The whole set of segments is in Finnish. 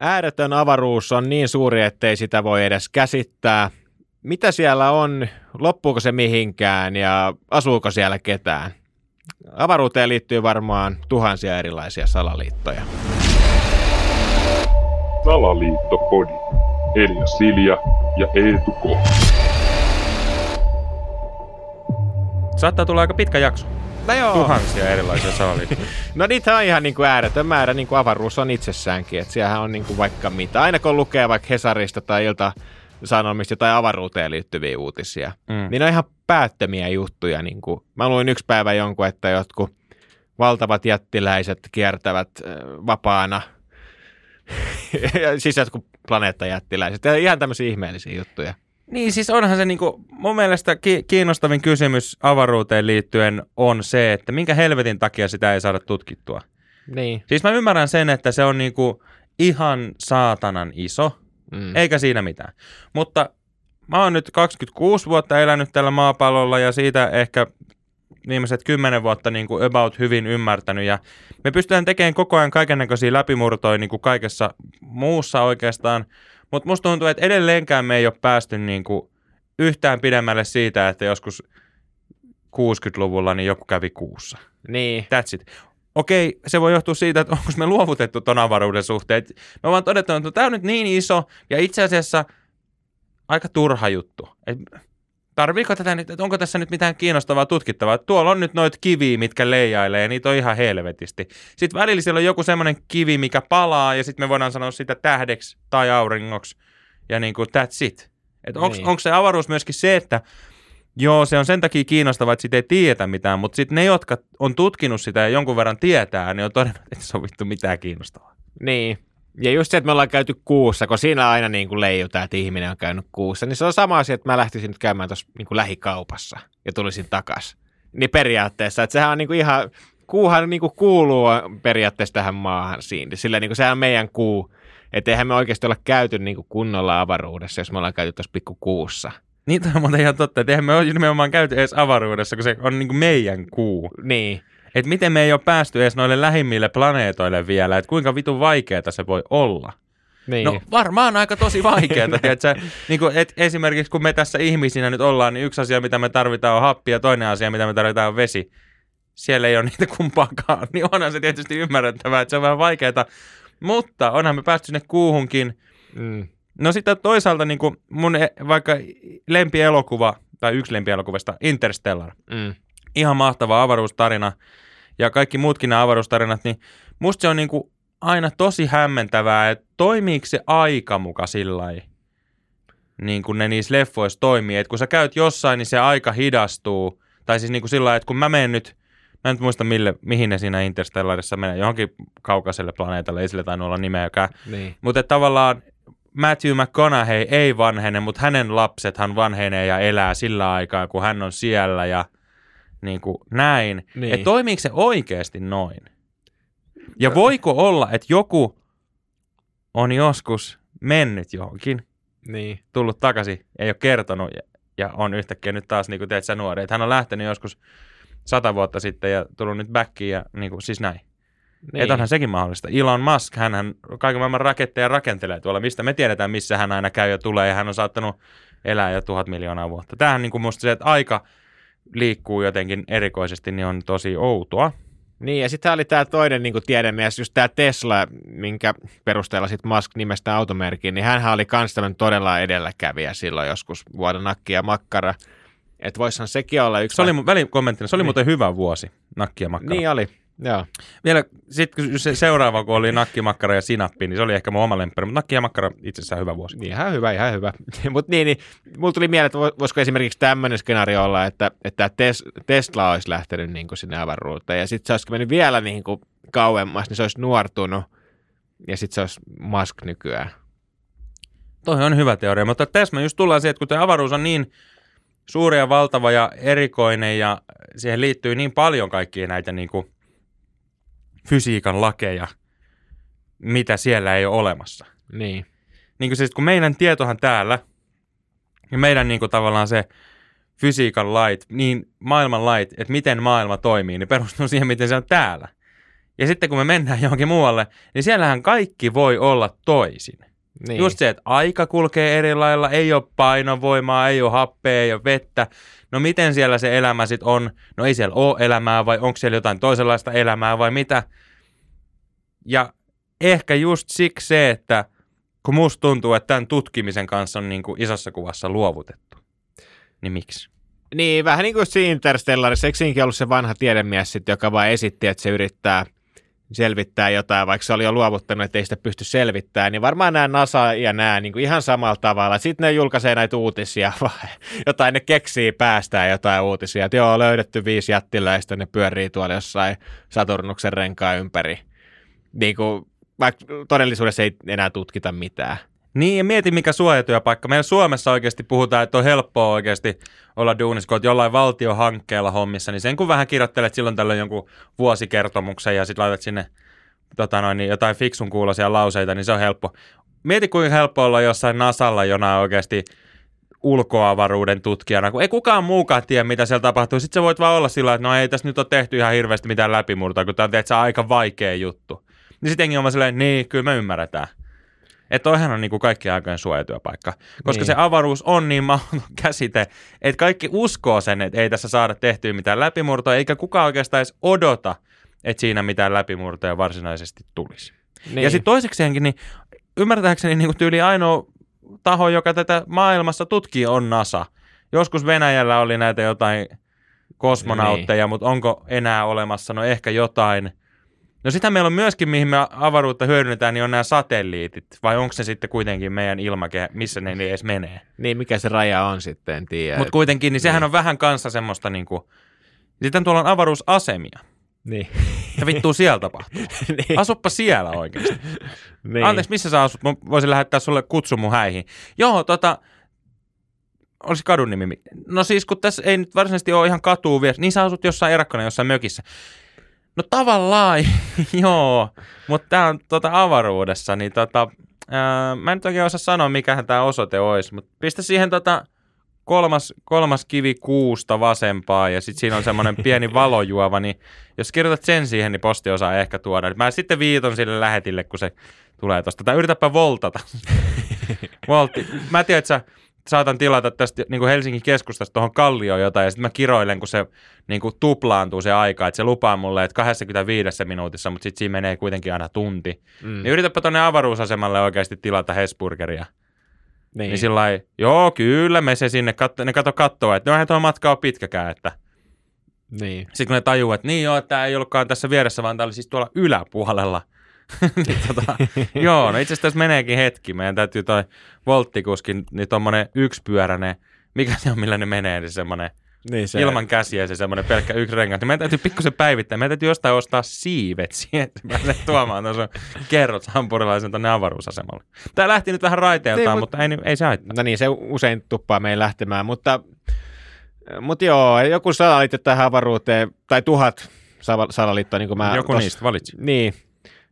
Ääretön avaruus on niin suuri, ettei sitä voi edes käsittää. Mitä siellä on? Loppuuko se mihinkään ja asuuko siellä ketään? Avaruuteen liittyy varmaan tuhansia erilaisia salaliittoja. Salaliittopodi. Elia Silja ja Eetu K. Saattaa tulla aika pitkä jakso. No joo. Tuhansia erilaisia salaliittoja. No niitä on ihan niin kuin ääretön määrä, niin kuin avaruus on itsessäänkin. Että siellähän on niin kuin vaikka mitä. Aina kun lukee vaikka Hesarista tai Ilta Sanomista jotain avaruuteen liittyviä uutisia, Mm. niin ne on ihan päättömiä juttuja. Niin kuin, mä luin yksi päivä jonkun, että jotkut valtavat jättiläiset kiertävät vapaana. siis jotkut planeettajättiläiset. Ja ihan tämmöisiä ihmeellisiä juttuja. Niin siis onhan se niinku, mun mielestä ki- kiinnostavin kysymys avaruuteen liittyen on se, että minkä helvetin takia sitä ei saada tutkittua. Niin. Siis mä ymmärrän sen, että se on niinku ihan saatanan iso, Mm. eikä siinä mitään. Mutta mä oon nyt 26 vuotta elänyt tällä maapallolla ja siitä ehkä viimeiset 10 vuotta niin kuin about hyvin ymmärtänyt ja me pystytään tekemään koko ajan kaikennäköisiä läpimurtoja niin kuin kaikessa muussa oikeastaan, mutta musta tuntuu, että edelleenkään me ei ole päästy niin kuin yhtään pidemmälle siitä, että joskus 60-luvulla niin joku kävi kuussa. Niin. That's it. Okei, se voi johtua siitä, että onko me luovutettu ton avaruuden suhteen. Me vaan todettu, että tämä on nyt niin iso ja itse asiassa aika turha juttu. Et tarviiko tätä nyt, että onko tässä nyt mitään kiinnostavaa tutkittavaa? Tuolla on nyt noita kiviä, mitkä leijailee ja niitä on ihan helvetisti. Sitten välillä siellä on joku semmoinen kivi, mikä palaa ja sitten me voidaan sanoa sitä tähdeksi tai auringoksi ja niin kuin that's it. Että onko Niin. onko se avaruus myöskin se, että Joo, se on sen takia kiinnostavaa, että siitä ei tiedetä mitään, mutta sitten ne, jotka on tutkinut sitä ja jonkun verran tietää, niin on todennut, että se on vittu mitään kiinnostavaa. Niin. Ja just se, että me ollaan käyty kuussa, kun siinä aina niin kuin leijutaan, että ihminen on käynyt kuussa, niin se on sama asia, että mä lähtisin nyt käymään tuossa niin kuin lähikaupassa ja tulisin takas. Niin periaatteessa, että sehän on niin kuin ihan, kuuhan niin kuin kuuluu periaatteessa tähän maahan siinä. Sillä niin kuin sehän on meidän kuu, että eihän me oikeasti olla käyty niin kuin kunnolla avaruudessa, jos me ollaan käyty tuossa pikku kuussa. Niin tämä on ihan totta, että eihän me ole nimenomaan käyty edes avaruudessa, kun se on niin kuin meidän kuu. Niin. Että miten me ei ole päästy edes noille lähimmille planeetoille vielä, että kuinka vitun vaikeaa se voi olla. Niin. No varmaan aika tosi vaikeaa, tiedätkö? Niin kuin, et esimerkiksi kun me tässä ihmisinä nyt ollaan, niin yksi asia, mitä me tarvitaan on happi ja toinen asia, mitä me tarvitaan on vesi. Siellä ei ole niitä kumpaakaan, niin onhan se tietysti ymmärrettävää, että se on vähän vaikeaa. Mutta onhan me päästy sinne kuuhunkin. Mm. No sitten toisaalta niin kuin mun e- vaikka lempielokuva, tai yksi lempielokuvasta, Interstellar. Mm. Ihan mahtava avaruustarina ja kaikki muutkin nämä avaruustarinat, niin musta se on niin kuin aina tosi hämmentävää, että toimiiko se aika muka sillä niin kuin ne niissä leffoissa toimii. Että kun sä käyt jossain, niin se aika hidastuu. Tai siis niin kuin sillä että kun mä menen nyt, mä en nyt muista mille, mihin ne siinä Interstellarissa menee, johonkin kaukaiselle planeetalle, ei sille tainnut olla nimeäkään. Niin. Mutta tavallaan Matthew McConaughey ei vanhene, mutta hänen lapsethan vanhenee ja elää sillä aikaa, kun hän on siellä ja niin kuin näin. Niin. Että toimiiko se oikeasti noin? Ja voiko olla, että joku on joskus mennyt johonkin, Niin. tullut takaisin, ei ole kertonut ja, ja on yhtäkkiä nyt taas, niin kuin teet sä nuori, että hän on lähtenyt joskus sata vuotta sitten ja tullut nyt backiin ja niin kuin, siis näin. Niin. Että onhan sekin mahdollista. Elon Musk, hän kaiken maailman raketteja rakentelee tuolla, mistä me tiedetään, missä hän aina käy ja tulee, ja hän on saattanut elää jo tuhat miljoonaa vuotta. Tämähän niin kuin musta se, että aika liikkuu jotenkin erikoisesti, niin on tosi outoa. Niin, ja sitten oli tämä toinen niin tiedemies, just tämä Tesla, minkä perusteella sitten Musk nimestä automerkin, niin hän oli kans tämmöinen todella edelläkävijä silloin joskus vuoden nakki ja makkara. Että voisihan sekin olla yksi... Se oli mun välikommenttina, se oli Niin. muuten hyvä vuosi, nakki ja makkara. Niin oli, joo. Vielä sitten se seuraava, kun oli nakki, makkara ja sinappi, niin se oli ehkä mun oma lemppari, mutta nakki ja makkara itsessään hyvä vuosi. Niin, Ihan hyvä, ihan hyvä. Mutta niin, niin, mulla tuli mieleen, että vo- voisiko esimerkiksi tämmöinen skenaario olla, että, että tes, Tesla olisi lähtenyt niin kuin sinne avaruuteen, ja sitten se olisi mennyt vielä niin kuin kauemmas, niin se olisi nuortunut, ja sitten se olisi Musk nykyään. Toi on hyvä teoria, mutta tässä me just tullaan siihen, että kun tämä avaruus on niin suuri ja valtava ja erikoinen ja siihen liittyy niin paljon kaikkia näitä niin kuin fysiikan lakeja, mitä siellä ei ole olemassa. Niin. Niin kuin siis, kun meidän tietohan täällä ja meidän niin kuin tavallaan se fysiikan lait, niin maailman lait, että miten maailma toimii, niin perustuu siihen, miten se on täällä. Ja sitten kun me mennään johonkin muualle, niin siellähän kaikki voi olla toisin. Niin. Just se, että aika kulkee eri lailla, ei ole painovoimaa, ei ole happea, ei ole vettä. No miten siellä se elämä sitten on? No ei siellä ole elämää vai onko siellä jotain toisenlaista elämää vai mitä? Ja ehkä just siksi se, että kun musta tuntuu, että tämän tutkimisen kanssa on niin kuin isossa kuvassa luovutettu. Niin miksi? Niin, vähän niin kuin siinä Interstellarissa, eikö siinäkin ollut se vanha tiedemies sit, joka vain esitti, että se yrittää selvittää jotain, vaikka se oli jo luovuttanut, että ei sitä pysty selvittämään, niin varmaan nämä NASA ja nämä niin kuin ihan samalla tavalla. Sitten ne julkaisee näitä uutisia, vai jotain ne keksii päästään jotain uutisia, että joo, löydetty viisi jättiläistä, ne pyörii tuolla jossain Saturnuksen renkaan ympäri. Niin kuin, vaikka todellisuudessa ei enää tutkita mitään. Niin, ja mieti mikä suojatyöpaikka. Meillä Suomessa oikeasti puhutaan, että on helppoa oikeasti olla duunissa, kun olet jollain valtiohankkeella hommissa, niin sen kun vähän kirjoittelet silloin tällöin jonkun vuosikertomuksen ja sitten laitat sinne tota noin, niin jotain fiksun kuuloisia lauseita, niin se on helppo. Mieti kuinka helppo olla jossain Nasalla jonain oikeasti ulkoavaruuden tutkijana, kun ei kukaan muukaan tiedä, mitä siellä tapahtuu. Sitten sä voit vaan olla sillä, että no ei tässä nyt ole tehty ihan hirveästi mitään läpimurtoa, kun tämä on aika vaikea juttu. Niin sitten on silleen, niin, kyllä me ymmärretään. Että toihan on niin kuin kaikkien aikojen suojatyöpaikka. Koska Niin. se avaruus on niin mahdoton käsite, että kaikki uskoo sen, että ei tässä saada tehtyä mitään läpimurtoa, eikä kukaan oikeastaan edes odota, että siinä mitään läpimurtoja varsinaisesti tulisi. Niin. Ja sitten toisekseenkin, niin ymmärtääkseni niin kuin tyyli ainoa taho, joka tätä maailmassa tutkii, on NASA. Joskus Venäjällä oli näitä jotain kosmonautteja, niin. mutta onko enää olemassa? No ehkä jotain. No sitä meillä on myöskin, mihin me avaruutta hyödynnetään, niin on nämä satelliitit. Vai onko se sitten kuitenkin meidän ilmakehä, missä ne edes menee? Niin, mikä se raja on sitten, en tiedä. Mutta kuitenkin, niin sehän on vähän kanssa semmoista niinku... Sitten tuolla on avaruusasemia. Niin. Ja vittuu siellä tapahtuu. niin. Asuppa siellä oikeasti. niin. Anteeksi, missä sä asut? Mä voisin lähettää sulle kutsu mun häihin. Joo, tota... Olisi kadun nimi. No siis, kun tässä ei nyt varsinaisesti ole ihan katuu vielä, niin sä asut jossain erakkona jossain mökissä. No tavallaan, joo. Mutta tää on tota avaruudessa, niin tota... Ää, mä en oikein osaa sanoa, mikähän tämä osoite olisi, mutta pistä siihen tota kolmas, kolmas kivi kuusta vasempaa ja sitten siinä on semmoinen pieni valojuova, niin jos kirjoitat sen siihen, niin posti osaa ehkä tuoda. Mä sitten viiton sille lähetille, kun se tulee tosta. Tai yritäpä voltata. Voltti. Mä tiedän, että sä saatan tilata tästä niin kuin Helsingin keskustasta tuohon Kallioon jotain, ja sitten mä kiroilen, kun se niin kuin tuplaantuu se aika, että se lupaa mulle, että 25 minuutissa, mutta sitten siinä menee kuitenkin aina tunti. Mm. Niin yritäpä tuonne avaruusasemalle oikeasti tilata Hesburgeria. niin. Niin sillä joo, kyllä, me se sinne, katso, ne kato kattoa, että no eihän tuo matka ole pitkäkään, että niin. sitten kun ne tajuu, että niin joo, tämä ei ollutkaan tässä vieressä, vaan tämä oli siis tuolla yläpuolella. Niin, tota, joo, no itse asiassa tässä meneekin hetki. Meidän täytyy toi volttikuskin, niin tommonen yksipyöräinen, mikä se on, millä ne menee, niin semmoinen niin se... ilman käsiä se semmoinen pelkkä yksi rengas. Meidän täytyy pikkusen päivittää. Meidän täytyy jostain ostaa siivet siihen, että pääsee tuomaan tuossa kerrot hampurilaisen tonne avaruusasemalle. Tämä lähti nyt vähän raiteeltaan, Niin, niin, mut- mutta ei, ei se haittaa. No niin, se usein tuppaa meidän lähtemään, mutta, mutta joo, joku salaliitto tähän avaruuteen, tai tuhat sal- salaliittoa, niin kuin mä... Joku tos- niistä valitsi. Niin.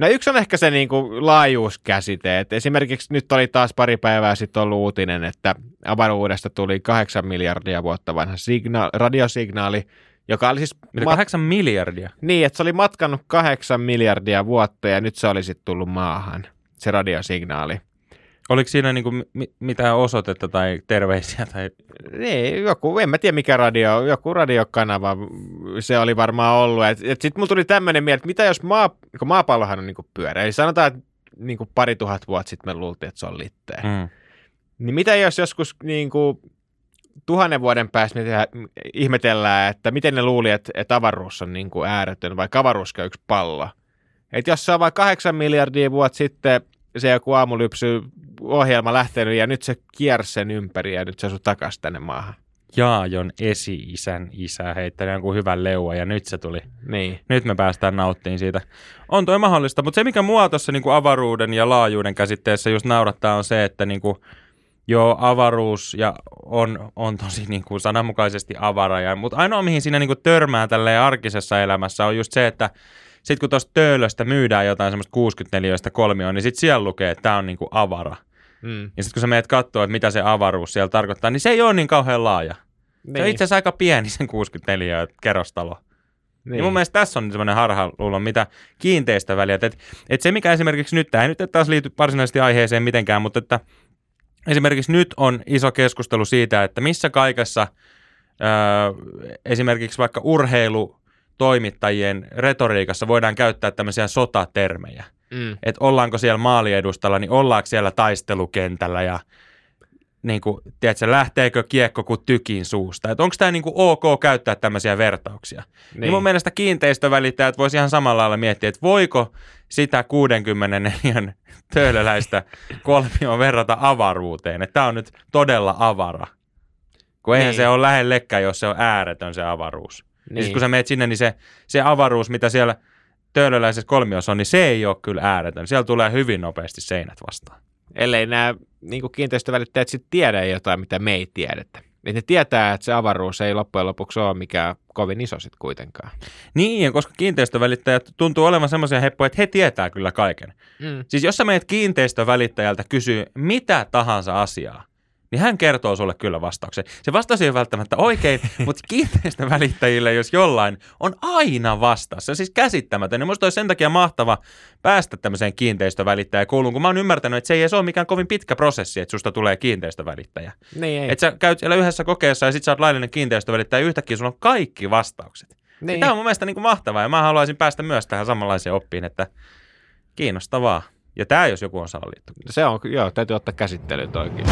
No yksi on ehkä se niin kuin laajuuskäsite, että esimerkiksi nyt oli taas pari päivää sitten ollut uutinen, että avaruudesta tuli kahdeksan miljardia vuotta vanha signa- radiosignaali, joka oli siis... Mitä mat- kahdeksan miljardia? Niin, että se oli matkannut kahdeksan miljardia vuotta ja nyt se oli sitten tullut maahan, se radiosignaali. Oliko siinä niinku mi- mitään osoitetta tai terveisiä? Tai... Niin, joku, en mä tiedä mikä radio, joku radiokanava se oli varmaan ollut. Et, et sitten mulla tuli tämmöinen mieltä, että mitä jos maa, kun maapallohan on niinku pyörä, eli sanotaan, että niinku pari tuhat vuotta sitten me luultiin, että se on litteä. Mm. Niin mitä jos joskus niinku tuhannen vuoden päästä me tehdään, ihmetellään, että miten ne luuli, että, että avaruus on niinku ääretön, vai avaruus on yksi pallo. Että jos se on vain kahdeksan miljardia vuotta sitten se joku aamulypsy ohjelma lähtenyt ja nyt se kiersi sen ympäri ja nyt se asuu takaisin tänne maahan. Jaajon esi-isän isä heittänyt jonkun hyvän leuan ja nyt se tuli. Niin. Nyt me päästään nauttiin siitä. On toi mahdollista, mutta se mikä mua tuossa niinku avaruuden ja laajuuden käsitteessä just naurattaa on se, että niinku, joo, avaruus ja on, on tosi niinku sananmukaisesti avara. Ja, mutta ainoa mihin siinä niinku törmää tälleen arkisessa elämässä on just se, että sitten kun tuosta töölöstä myydään jotain semmoista 64 kolmioon, niin sitten siellä lukee, että tämä on niinku avara. Mm. Ja sitten kun sä menet katsoa, että mitä se avaruus siellä tarkoittaa, niin se ei ole niin kauhean laaja. Niin. Se on itse asiassa aika pieni sen 64 kerrostalo. Niin. niin mun mielestä tässä on semmoinen harhaluulo, mitä kiinteistöväliät. Että et se, mikä esimerkiksi nyt, tämä ei nyt taas liity varsinaisesti aiheeseen mitenkään, mutta että esimerkiksi nyt on iso keskustelu siitä, että missä kaikessa öö, esimerkiksi vaikka urheilutoimittajien retoriikassa voidaan käyttää tämmöisiä sotatermejä. Mm. Että ollaanko siellä maaliedustalla, niin ollaanko siellä taistelukentällä ja niin kuin, tiedätkö, lähteekö kiekko kuin tykin suusta. Että onko tämä niin kuin ok käyttää tämmöisiä vertauksia. Niin. niin mun mielestä kiinteistövälittäjät voisi ihan samalla lailla miettiä, että voiko sitä 64 töölöläistä kolmioon verrata avaruuteen. Että tämä on nyt todella avara. Kun eihän niin. se ole lähellekään, jos se on ääretön se avaruus. Niin. Ja sit kun sä meet sinne, niin se, se avaruus, mitä siellä töölöläisessä kolmiossa on, niin se ei ole kyllä ääretön. Siellä tulee hyvin nopeasti seinät vastaan ellei nämä niin kiinteistövälittäjät sitten tiedä jotain, mitä me ei tiedetä. Et ne tietää, että se avaruus ei loppujen lopuksi ole mikään kovin iso sitten kuitenkaan. Niin, koska kiinteistövälittäjät tuntuu olevan semmoisia heppoja, että he tietää kyllä kaiken. Mm. Siis jos sä meet kiinteistövälittäjältä kysyy mitä tahansa asiaa, niin hän kertoo sulle kyllä vastauksen. Se vastaus ei ole välttämättä oikein, mutta kiinteistövälittäjille, jos jollain, on aina vastaus. Se on siis käsittämätön. Ja musta olisi sen takia mahtava päästä tämmöiseen kiinteistövälittäjäkouluun, kun mä oon ymmärtänyt, että se ei edes ole mikään kovin pitkä prosessi, että susta tulee kiinteistövälittäjä. Niin ei. Että sä käyt siellä yhdessä kokeessa ja sit sä oot laillinen kiinteistövälittäjä ja yhtäkkiä sulla on kaikki vastaukset. Niin. Tämä on mun mielestä niin kuin mahtavaa ja mä haluaisin päästä myös tähän samanlaiseen oppiin, että kiinnostavaa. Ja tämä jos joku on salaliitto. Se on, joo, täytyy ottaa käsittelyyn toikin.